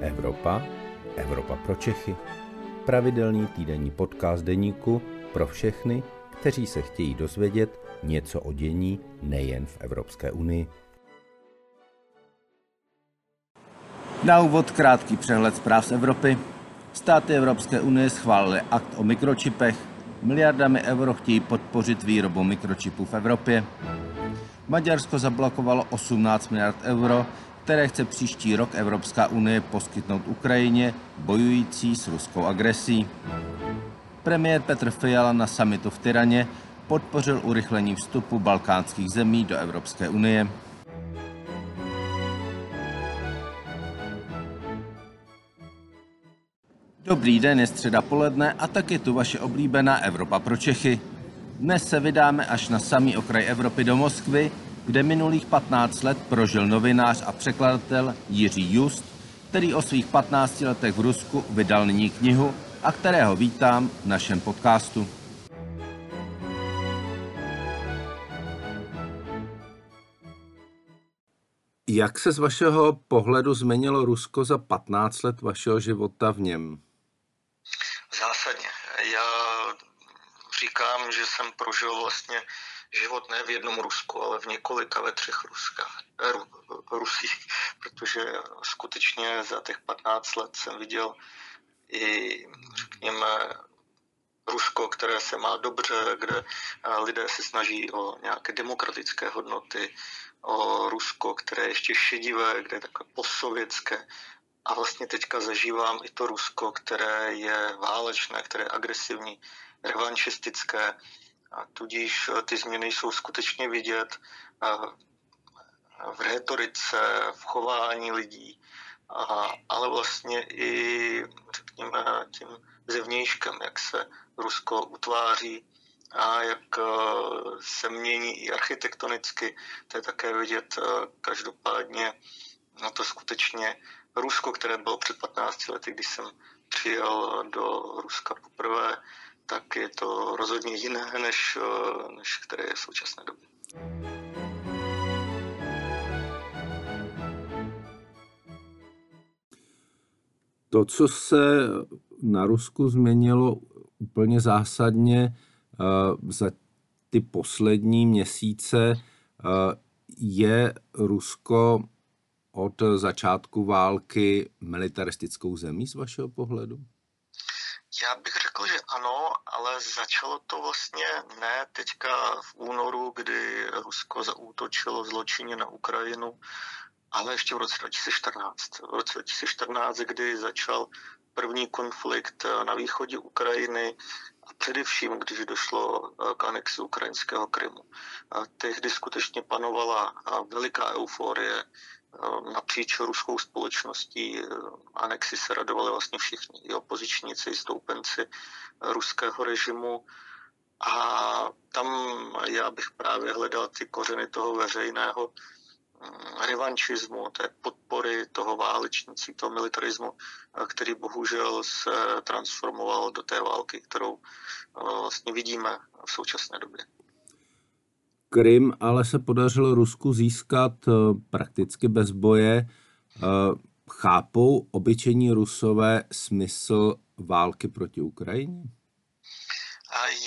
Evropa, Evropa pro Čechy. Pravidelný týdenní podcast deníku pro všechny, kteří se chtějí dozvědět něco o dění nejen v Evropské unii. Na úvod krátký přehled zpráv z Evropy. Státy Evropské unie schválily akt o mikročipech. Miliardami euro chtějí podpořit výrobu mikročipů v Evropě. Maďarsko zablokovalo 18 miliard euro které chce příští rok Evropská unie poskytnout Ukrajině, bojující s ruskou agresí. Premiér Petr Fiala na samitu v Tyraně podpořil urychlení vstupu balkánských zemí do Evropské unie. Dobrý den, je středa poledne a tak je tu vaše oblíbená Evropa pro Čechy. Dnes se vydáme až na samý okraj Evropy do Moskvy, kde minulých 15 let prožil novinář a překladatel Jiří Just, který o svých 15 letech v Rusku vydal nyní knihu a kterého vítám v našem podcastu. Jak se z vašeho pohledu změnilo Rusko za 15 let vašeho života v něm? Zásadně. Já říkám, že jsem prožil vlastně život ne v jednom Rusku, ale v několika, ve třech Ruskách, eh, Rusích, protože skutečně za těch 15 let jsem viděl i, řekněme, Rusko, které se má dobře, kde eh, lidé se snaží o nějaké demokratické hodnoty, o Rusko, které je ještě šedivé, kde je takové postsovětské. A vlastně teďka zažívám i to Rusko, které je válečné, které je agresivní, revanšistické, a tudíž eh, ty změny jsou skutečně vidět eh, v retorice, v chování lidí, ale vlastně i, řekněme, tím zevnějškem, jak se Rusko utváří a jak eh, se mění i architektonicky, to je také vidět každopádně, no to skutečně Rusko, které bylo před 15 lety, když jsem přijel do Ruska poprvé, tak je to rozhodně jiné, než, eh, než které je v současné době. To, co se na Rusku změnilo úplně zásadně eh, za ty poslední měsíce, eh, je Rusko od začátku války militaristickou zemí z vašeho pohledu? Já bych řekl, že ano, ale začalo to vlastně ne teďka v únoru, kdy Rusko zaútočilo zločině na Ukrajinu, ale ještě v roce 2014. V roce 2014, kdy začal první konflikt na východě Ukrajiny a především, když došlo k anexi ukrajinského Krymu. Tehdy skutečně panovala veliká euforie Eh, napříč ruskou společností eh, anexi se radovali vlastně všichni, i opozičníci, i stoupenci ruského režimu. A tam já bych právě hledal ty kořeny toho veřejného mm, revanšismu, té podpory toho válečnící, toho militarismu, eh, který bohužel se transformoval do té války, kterou vlastně vidíme v současné době. Krym ale se podařilo Rusku získat eh, prakticky bez boje. Eh, chápou obyčejní Rusové smysl války proti Ukrajině?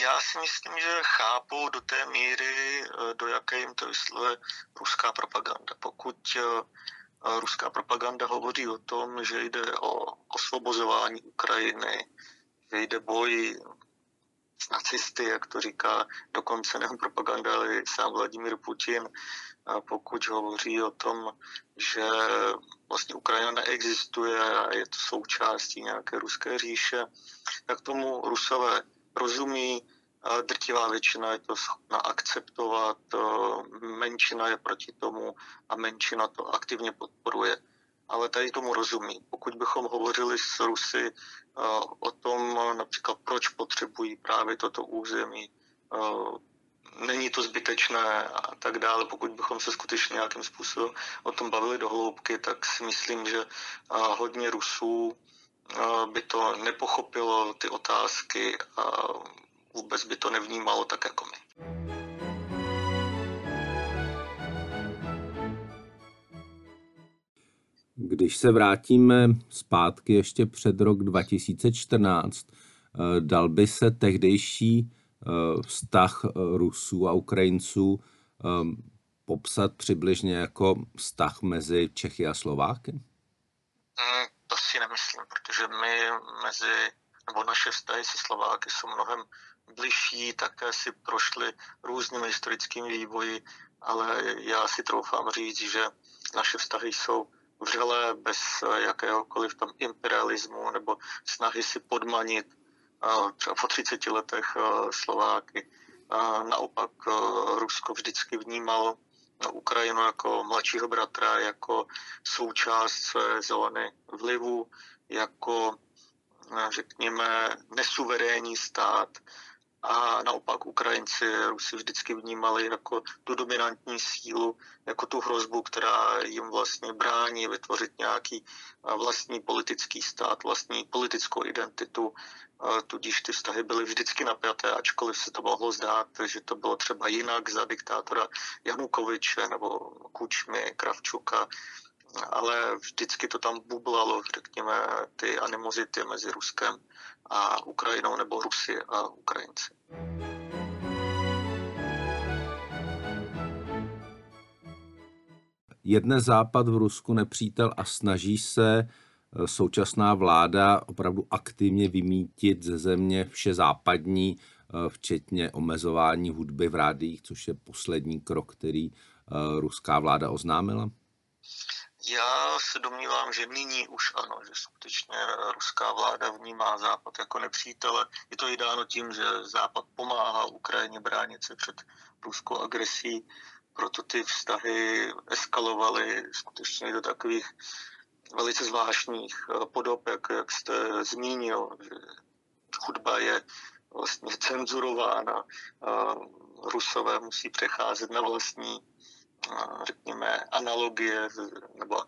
Já si myslím, že chápou do té míry, eh, do jaké jim to vyslovuje ruská propaganda. Pokud ruská propaganda hovoří o tom, že jde o osvobozování Ukrajiny, že jde boj nacisty, jak to říká dokonce nejen propaganda, ale i sám Vladimír Putin, pokud hovoří o tom, že vlastně Ukrajina neexistuje a je to součástí nějaké ruské říše, tak tomu Rusové rozumí, drtivá většina je to schopna akceptovat, menšina je proti tomu a menšina to aktivně podporuje ale tady tomu rozumí. Pokud bychom hovořili s Rusy uh, o tom například, proč potřebují právě toto území, uh, není to zbytečné a tak dále. Pokud bychom se skutečně nějakým způsobem o tom bavili do hloubky, tak si myslím, že hodně Rusů by to nepochopilo, ty otázky a vůbec by to nevnímalo tak jako my. Když se vrátíme zpátky ještě před rok 2014, eh, dal by se tehdejší eh, vztah eh, Rusů a Ukrajinců popsat přibližně jako vztah mezi Čechy a Slováky? Mm, to si nemyslím, protože my mezi, nebo naše vztahy se Slováky jsou mnohem bližší, také si prošli různými historickými vývoji, ale já si troufám říct, že naše vztahy jsou vřelé, bez jakéhokoliv tam imperialismu nebo snahy si podmanit třeba po 30 letech Slováky. Naopak Rusko vždycky vnímalo Ukrajinu jako mladšího bratra, jako součást své zóny vlivu, jako řekněme nesuverénní stát, a naopak Ukrajinci Rusy vždycky vnímali jako tu dominantní sílu, jako tu hrozbu, která jim vlastně brání vytvořit nějaký vlastní politický stát, vlastní politickou identitu. Tudíž ty vztahy byly vždycky napjaté, ačkoliv se to mohlo zdát, že to bylo třeba jinak za diktátora Janukoviče nebo Kučmy, Kravčuka ale vždycky to tam bublalo, řekněme, ty animozity mezi Ruskem a Ukrajinou nebo Rusy a Ukrajinci. Je dnes Západ v Rusku nepřítel a snaží se eh, současná vláda opravdu aktivně vymítit ze země vše západní, eh, včetně omezování hudby v rádiích, což je poslední krok, který eh, ruská vláda oznámila? Já se domnívám, že nyní už ano, že skutečně ruská vláda vnímá Západ jako nepřítele. Je to i dáno tím, že Západ pomáhá Ukrajině bránit se před ruskou agresí, proto ty vztahy eskalovaly skutečně do takových velice zvláštních eh, podob, jak, jak jste zmínil, že hudba je vlastně cenzurována, Rusové musí přecházet na vlastní řekněme, analogie nebo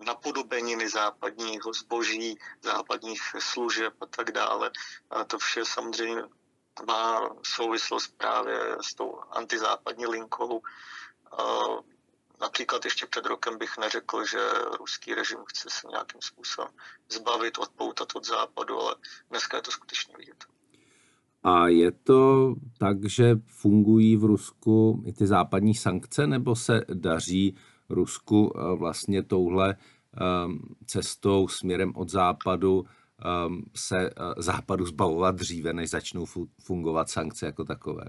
napodobeniny západního zboží, západních služeb a tak dále. A to vše samozřejmě má souvislost právě s tou antizápadní linkou. Například ještě před rokem bych neřekl, že ruský režim chce se nějakým způsobem zbavit, odpoutat od západu, ale dneska je to skutečně vidět. A je to tak, že fungují v Rusku i ty západní sankce, nebo se daří Rusku eh, vlastně touhle ehm, cestou směrem od západu ehm, se eh, západu zbavovat dříve, než začnou fungovat sankce jako takové?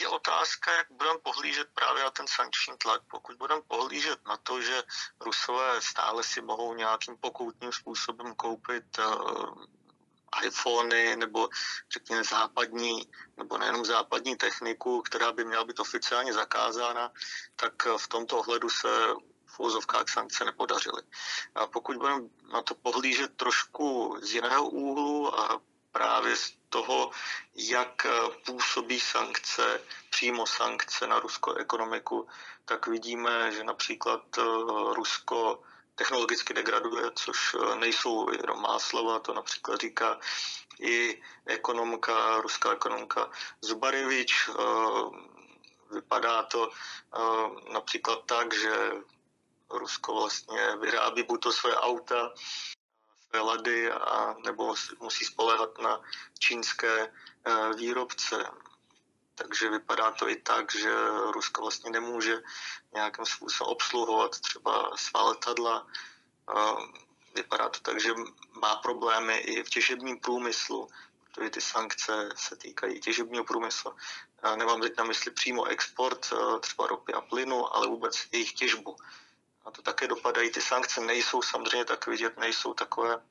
Je otázka, jak budeme pohlížet právě na ten sankční tlak. Pokud budeme pohlížet na to, že Rusové stále si mohou nějakým pokoutním způsobem koupit eh, iPhony nebo řekněme západní, nebo nejenom západní techniku, která by měla být oficiálně zakázána, tak v tomto ohledu se v úzovkách sankce nepodařily. A pokud budeme na to pohlížet trošku z jiného úhlu a právě z toho, jak působí sankce, přímo sankce na ruskou ekonomiku, tak vidíme, že například eh, Rusko technologicky degraduje, což eh, nejsou jenom má slova, to například říká i ekonomka, ruská ekonomka Zubarevič. Eh, vypadá to eh, například tak, že Rusko vlastně vyrábí buď to své auta, své lady, a, nebo musí spolehat na čínské výrobce. Takže vypadá to i tak, že Rusko vlastně nemůže nějakým způsobem obsluhovat třeba svá letadla. Vypadá to tak, že má problémy i v těžebním průmyslu, protože ty sankce se týkají těžebního průmyslu. Nemám teď na mysli přímo export třeba ropy a plynu, ale vůbec jejich těžbu. A to také dopadají. Ty sankce nejsou samozřejmě tak vidět, nejsou takové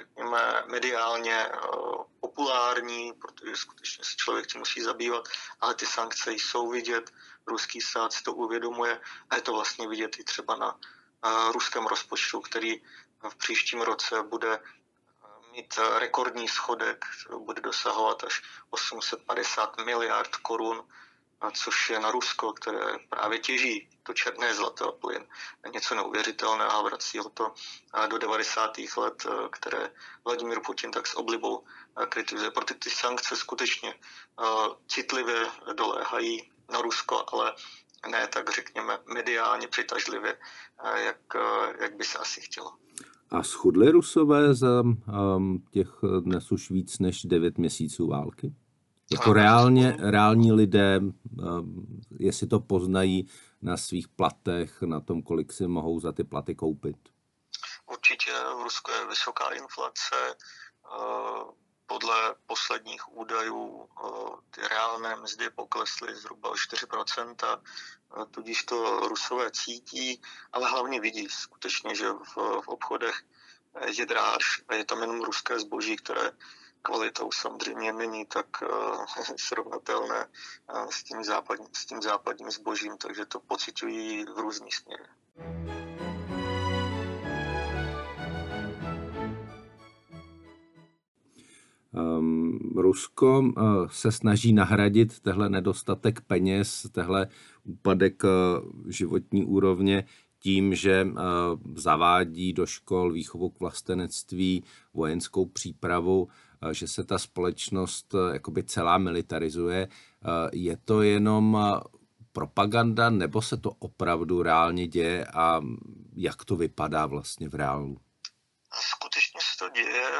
řekněme, mediálně eh, populární, protože skutečně se člověk tím musí zabývat, ale ty sankce jsou vidět, ruský stát si to uvědomuje a je to vlastně vidět i třeba na ruském rozpočtu, který v příštím roce bude eh, mít rekordní schodek, bude dosahovat až 850 miliard korun což je na Rusko, které právě těží to černé zlato a plyn. Něco neuvěřitelného a vrací ho to do 90. let, které Vladimír Putin tak s oblibou kritizuje. Proto ty sankce skutečně citlivě doléhají na Rusko, ale ne tak řekněme mediálně přitažlivě, jak, jak by se asi chtělo. A schudli Rusové za um, těch dnes už víc než 9 měsíců války? Jako reálně, reální lidé, um, jestli to poznají na svých platech, na tom, kolik si mohou za ty platy koupit? Určitě v Rusku je vysoká inflace. Uh, podle posledních údajů uh, ty reálné mzdy poklesly zhruba o 4%, uh, tudíž to Rusové cítí, ale hlavně vidí skutečně, že v, v obchodech je dráž a je tam jenom ruské zboží, které kvalitou samozřejmě není tak uh, srovnatelné uh, s, tím západním, s tím západním zbožím, takže to pocitují v různých směrech. Um, Rusko uh, se snaží nahradit tehle nedostatek peněz, tehle úpadek uh, životní úrovně tím, že uh, zavádí do škol výchovu k vlastenectví, vojenskou přípravu že se ta společnost eh, jakoby celá militarizuje. Eh, je to jenom eh, propaganda, nebo se to opravdu reálně děje a jak to vypadá vlastně v reálu? Skutečně se to děje,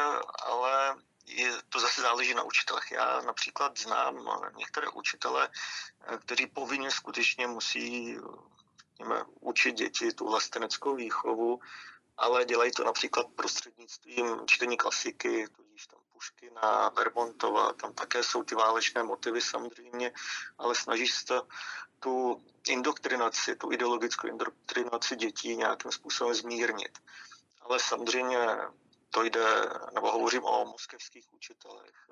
ale je, to zase záleží na učitelech. Já například znám některé učitele, kteří povinně skutečně musí řekněme, učit děti tu vlasteneckou výchovu, ale dělají to například prostřednictvím čtení klasiky, Puškina, Bermontova, tam také jsou ty válečné motivy samozřejmě, ale snaží se tu indoktrinaci, tu ideologickou indoktrinaci dětí nějakým způsobem zmírnit. Ale samozřejmě to jde, nebo hovořím o moskevských učitelech.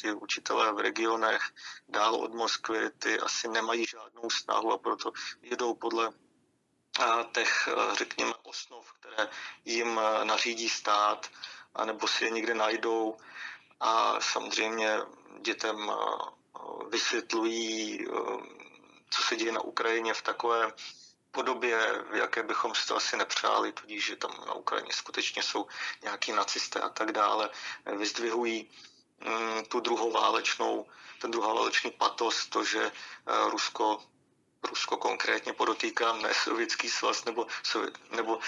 Ti učitelé v regionech dál od Moskvy, ty asi nemají žádnou snahu a proto jedou podle těch, řekněme, osnov, které jim nařídí stát, anebo si je někde najdou. A samozřejmě dětem vysvětlují, co se děje na Ukrajině v takové podobě, v jaké bychom si to asi nepřáli, tudíž, že tam na Ukrajině skutečně jsou nějaký nacisté a tak dále, vyzdvihují mm, tu druhou válečnou, ten druhoválečný patos, to, že Rusko Rusko konkrétně podotýkám, ne Sovětský svaz nebo, nebo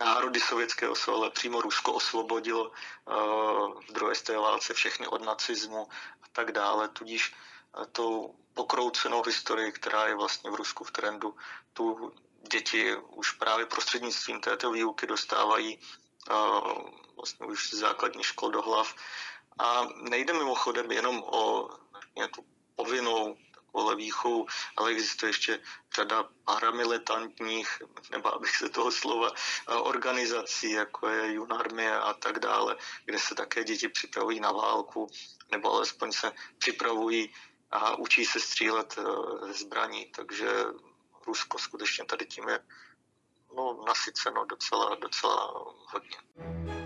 národy Sovětského svazu, ale přímo Rusko osvobodilo uh, v druhé světové válce všechny od nacismu a tak dále. Tudíž uh, tou pokroucenou historii, která je vlastně v Rusku v trendu, tu děti už právě prostřednictvím této výuky dostávají uh, vlastně už z základní škol do hlav. A nejde mimochodem jenom o tu povinnou takovou výchovu, ale existuje ještě řada paramilitantních, nebo abych se toho slova, organizací, jako je Junarmie a tak dále, kde se také děti připravují na válku, nebo alespoň se připravují a učí se střílet e, zbraní, takže Rusko skutečně tady tím je no, nasyceno docela, docela hodně.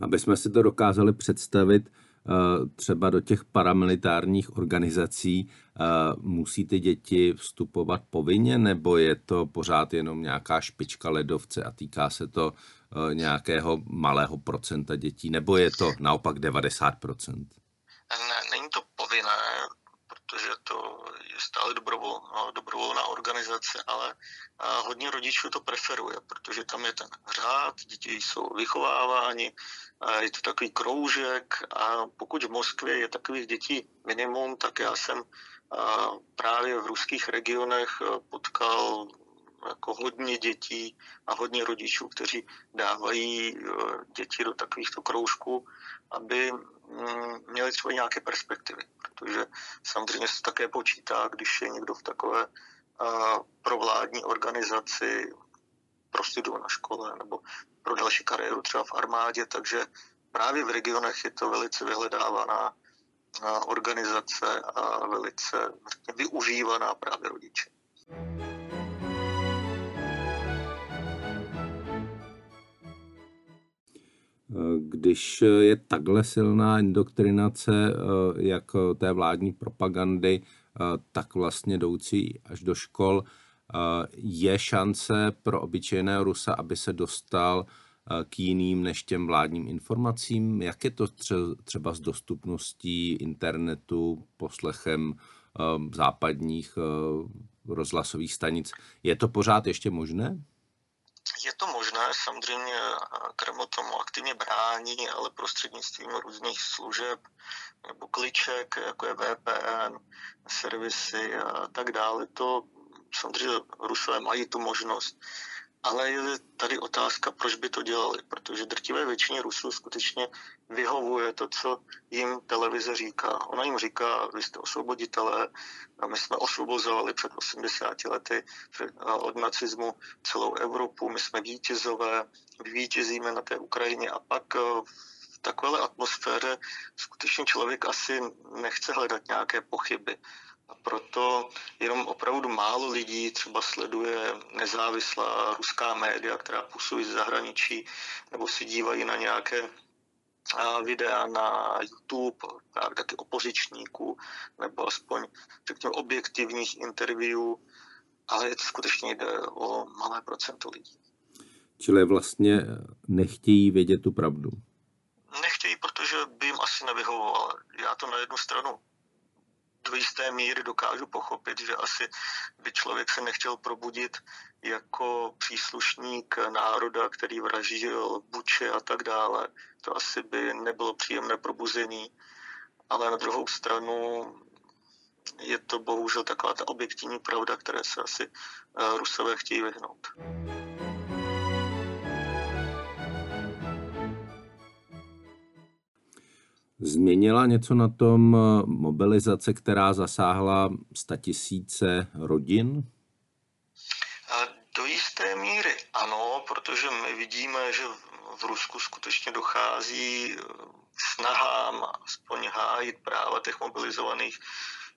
Aby jsme si to dokázali představit eh, třeba do těch paramilitárních organizací, eh, musí ty děti vstupovat povinně, nebo je to pořád jenom nějaká špička ledovce a týká se to eh, nějakého malého procenta dětí, nebo je to naopak 90%? Ne, není to povinné, protože to je stále dobrovolná, dobrovolná organizace, ale hodně rodičů to preferuje, protože tam je ten řád, děti jsou vychováváni, je to takový kroužek a pokud v Moskvě je takových dětí minimum, tak já jsem právě v ruských regionech potkal jako hodně dětí a hodně rodičů, kteří dávají e, děti do takovýchto kroužků, aby mm, měli třeba nějaké perspektivy. Protože samozřejmě se také počítá, když je někdo v takové provládní organizaci pro studium na škole nebo pro další kariéru třeba v armádě, takže právě v regionech je to velice vyhledávaná organizace a velice využívaná právě rodiče. Když je takhle silná indoktrinace, jak té vládní propagandy, tak vlastně jdoucí až do škol, je šance pro obyčejného Rusa, aby se dostal k jiným než těm vládním informacím? Jak je to třeba s dostupností internetu, poslechem západních rozhlasových stanic? Je to pořád ještě možné? Je to možné, samozřejmě Kreml tomu aktivně brání, ale prostřednictvím různých služeb nebo kliček, jako je VPN, servisy a tak dále. To samozřejmě Rusové mají tu možnost. Ale je tady otázka, proč by to dělali, protože drtivé většině Rusů skutečně vyhovuje to, co jim televize říká. Ona jim říká, vy jste osvoboditelé, my jsme osvobozovali před 80 lety od nacismu celou Evropu, my jsme vítězové, vítězíme na té Ukrajině a pak eh, v takovéhle atmosféře skutečně člověk asi nechce hledat nějaké pochyby. A proto jenom opravdu málo lidí třeba sleduje nezávislá ruská média, která působí z zahraničí, nebo si dívají na nějaké videa na YouTube, právě taky opozičníků, nebo aspoň řekněme objektivních interviewů, ale skutečně jde o malé procento lidí. Čili vlastně nechtějí vědět tu pravdu. Nechtějí, protože by jim asi nevyhovoval. Já to na jednu stranu do jisté míry dokážu pochopit, že asi by člověk se nechtěl probudit jako příslušník národa, který vraždil Buče a tak dále. To asi by nebylo příjemné probuzení, ale na druhou stranu je to bohužel taková ta objektivní pravda, které se asi eh, Rusové chtějí vyhnout. Změnila něco na tom eh, mobilizace, která zasáhla tisíce rodin? Do jisté míry ano, protože my vidíme, že v Rusku skutečně dochází eh, snahám aspoň hájit práva těch mobilizovaných.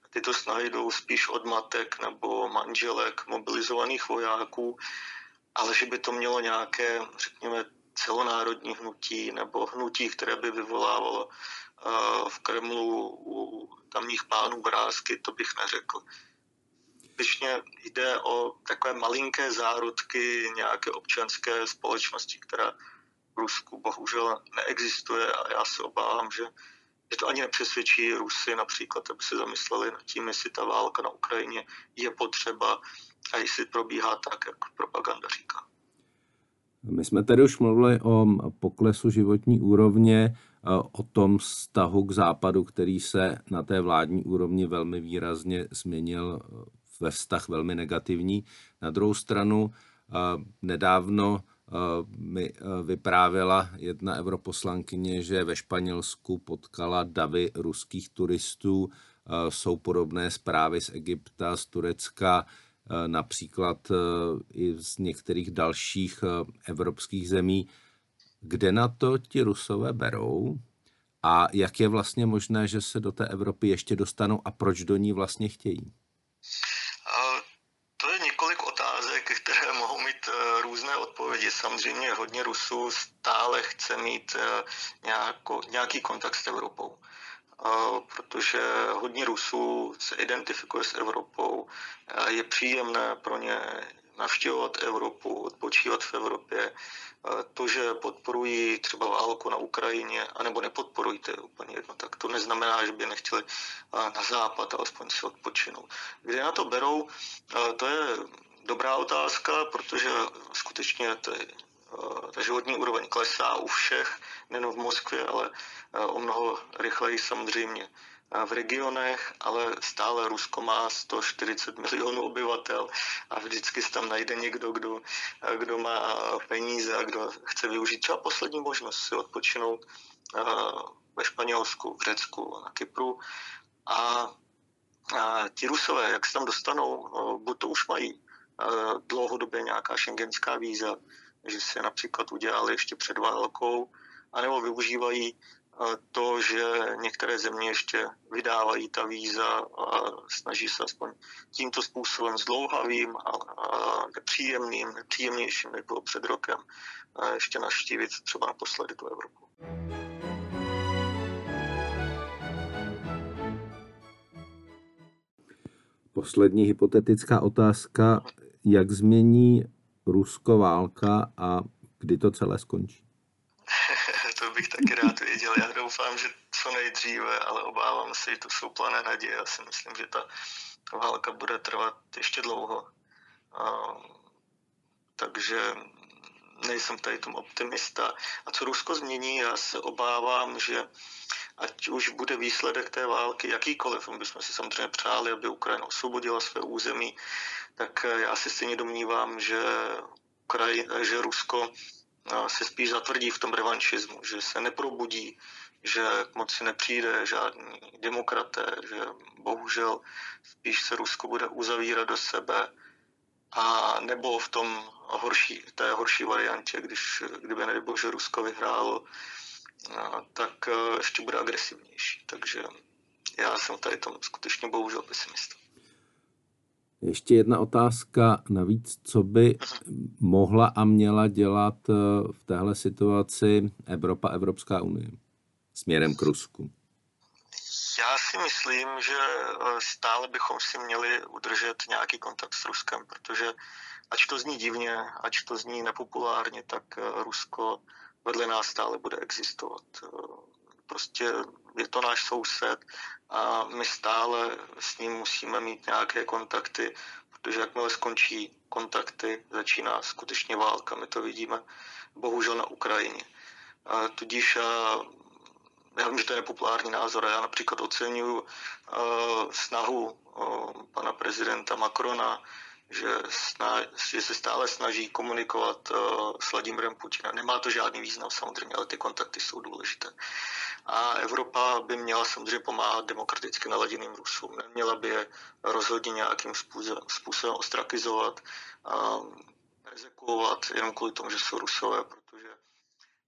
Tyto snahy jdou spíš od matek nebo manželek mobilizovaných vojáků, ale že by to mělo nějaké, řekněme, celonárodní hnutí nebo hnutí, které by vyvolávalo v Kremlu u tamních pánů vrázky, to bych neřekl. Skutečně jde o takové malinké zárodky nějaké občanské společnosti, která v Rusku bohužel neexistuje a já se obávám, že, že to ani nepřesvědčí Rusy například, aby se zamysleli nad tím, jestli ta válka na Ukrajině je potřeba a jestli probíhá tak, jak propaganda říká. My jsme tady už mluvili o poklesu životní úrovně o tom vztahu k západu, který se na té vládní úrovni velmi výrazně změnil e, ve vztah velmi negativní. Na druhou stranu e, nedávno e, mi vyprávěla jedna europoslankyně, že ve Španělsku potkala davy ruských turistů. Jsou podobné zprávy z Egypta, z Turecka, například i z některých dalších evropských zemí. Kde na to ti Rusové berou a jak je vlastně možné, že se do té Evropy ještě dostanou a proč do ní vlastně chtějí? To je několik otázek, které mohou mít e, různé odpovědi. Samozřejmě hodně Rusů stále chce mít e, nějako, nějaký kontakt s Evropou protože hodně Rusů se identifikuje s Evropou. Je příjemné pro ně navštěvovat Evropu, odpočívat v Evropě. To, že podporují třeba válku na Ukrajině, anebo nepodporují, to je úplně jedno, tak to neznamená, že by nechtěli na západ alespoň si odpočinout. Kde na to berou, to je dobrá otázka, protože skutečně je ta životní úroveň klesá u všech, nejen v Moskvě, ale o mnoho rychleji samozřejmě v regionech, ale stále Rusko má 140 milionů obyvatel a vždycky se tam najde někdo, kdo, kdo má peníze a kdo chce využít třeba poslední možnost si odpočinout ve Španělsku, v Řecku, na Kypru. A, a ti Rusové, jak se tam dostanou, buď to už mají dlouhodobě nějaká šengenská víza, že si je například udělali ještě před válkou, anebo využívají to, že některé země ještě vydávají ta víza a snaží se aspoň tímto způsobem zdlouhavým a, a nepříjemným, nepříjemnějším, než bylo před rokem, ještě naštívit třeba naposledy tu Evropu. Poslední hypotetická otázka. Jak změní Rusko válka a kdy to celé skončí? Bych taky rád věděl. Já doufám, že co nejdříve, ale obávám se, že to jsou plané naděje. Já si myslím, že ta válka bude trvat ještě dlouho. A, takže nejsem tady tom optimista. A co Rusko změní, já se obávám, že ať už bude výsledek té války jakýkoliv, my bychom si samozřejmě přáli, aby Ukrajina osvobodila své území, tak já si stejně domnívám, že, Ukraj, že Rusko se spíš zatvrdí v tom revanšismu, že se neprobudí, že k moci nepřijde žádný demokraté, že bohužel spíš se Rusko bude uzavírat do sebe a nebo v tom horší, té horší variantě, když, kdyby nedebo, že Rusko vyhrálo, tak e, ještě bude agresivnější. Takže já jsem tady tom skutečně bohužel pesimista. Ještě jedna otázka navíc, co by mohla a měla dělat e, v téhle situaci Evropa, Evropská unie směrem k Rusku? Já si myslím, že eh, stále bychom si měli udržet nějaký kontakt s Ruskem, protože ať to zní divně, ať to zní nepopulárně, tak eh, Rusko vedle nás stále bude existovat. Eh, prostě je to náš soused a my stále s ním musíme mít nějaké kontakty, protože jakmile skončí kontakty, začíná skutečně válka. My to vidíme bohužel na Ukrajině. Tudíž já vím, že to je nepopulární názor, já například oceňuji snahu pana prezidenta Macrona, že, sna, že se stále snaží komunikovat uh, s Vladimirem Putinem. Nemá to žádný význam samozřejmě, ale ty kontakty jsou důležité. A Evropa by měla samozřejmě pomáhat demokraticky naladěným Rusům. Neměla by je rozhodně nějakým způsobem, způsobem ostrakizovat, uh, rezekuovat jenom kvůli tomu, že jsou Rusové, protože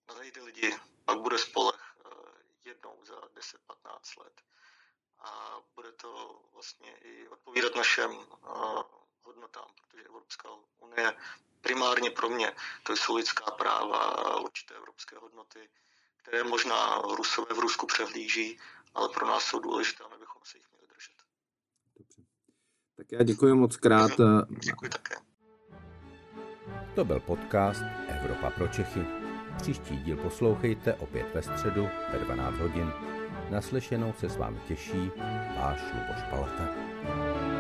na lidi pak bude spolech jednou za 10-15 let. A bude to vlastně i odpovídat našem uh, hodnotám, protože Evropská unie primárně pro mě to jsou lidská práva a určité evropské hodnoty, které možná Rusové v Rusku převlíží, ale pro nás jsou důležité a my bychom se jich měli držet. Dobře. Tak já děkuji moc krát. Děkuji také. To byl podcast Evropa pro Čechy. Příští díl poslouchejte opět ve středu ve 12 hodin. Naslyšenou se s vámi těší váš Luboš Palata.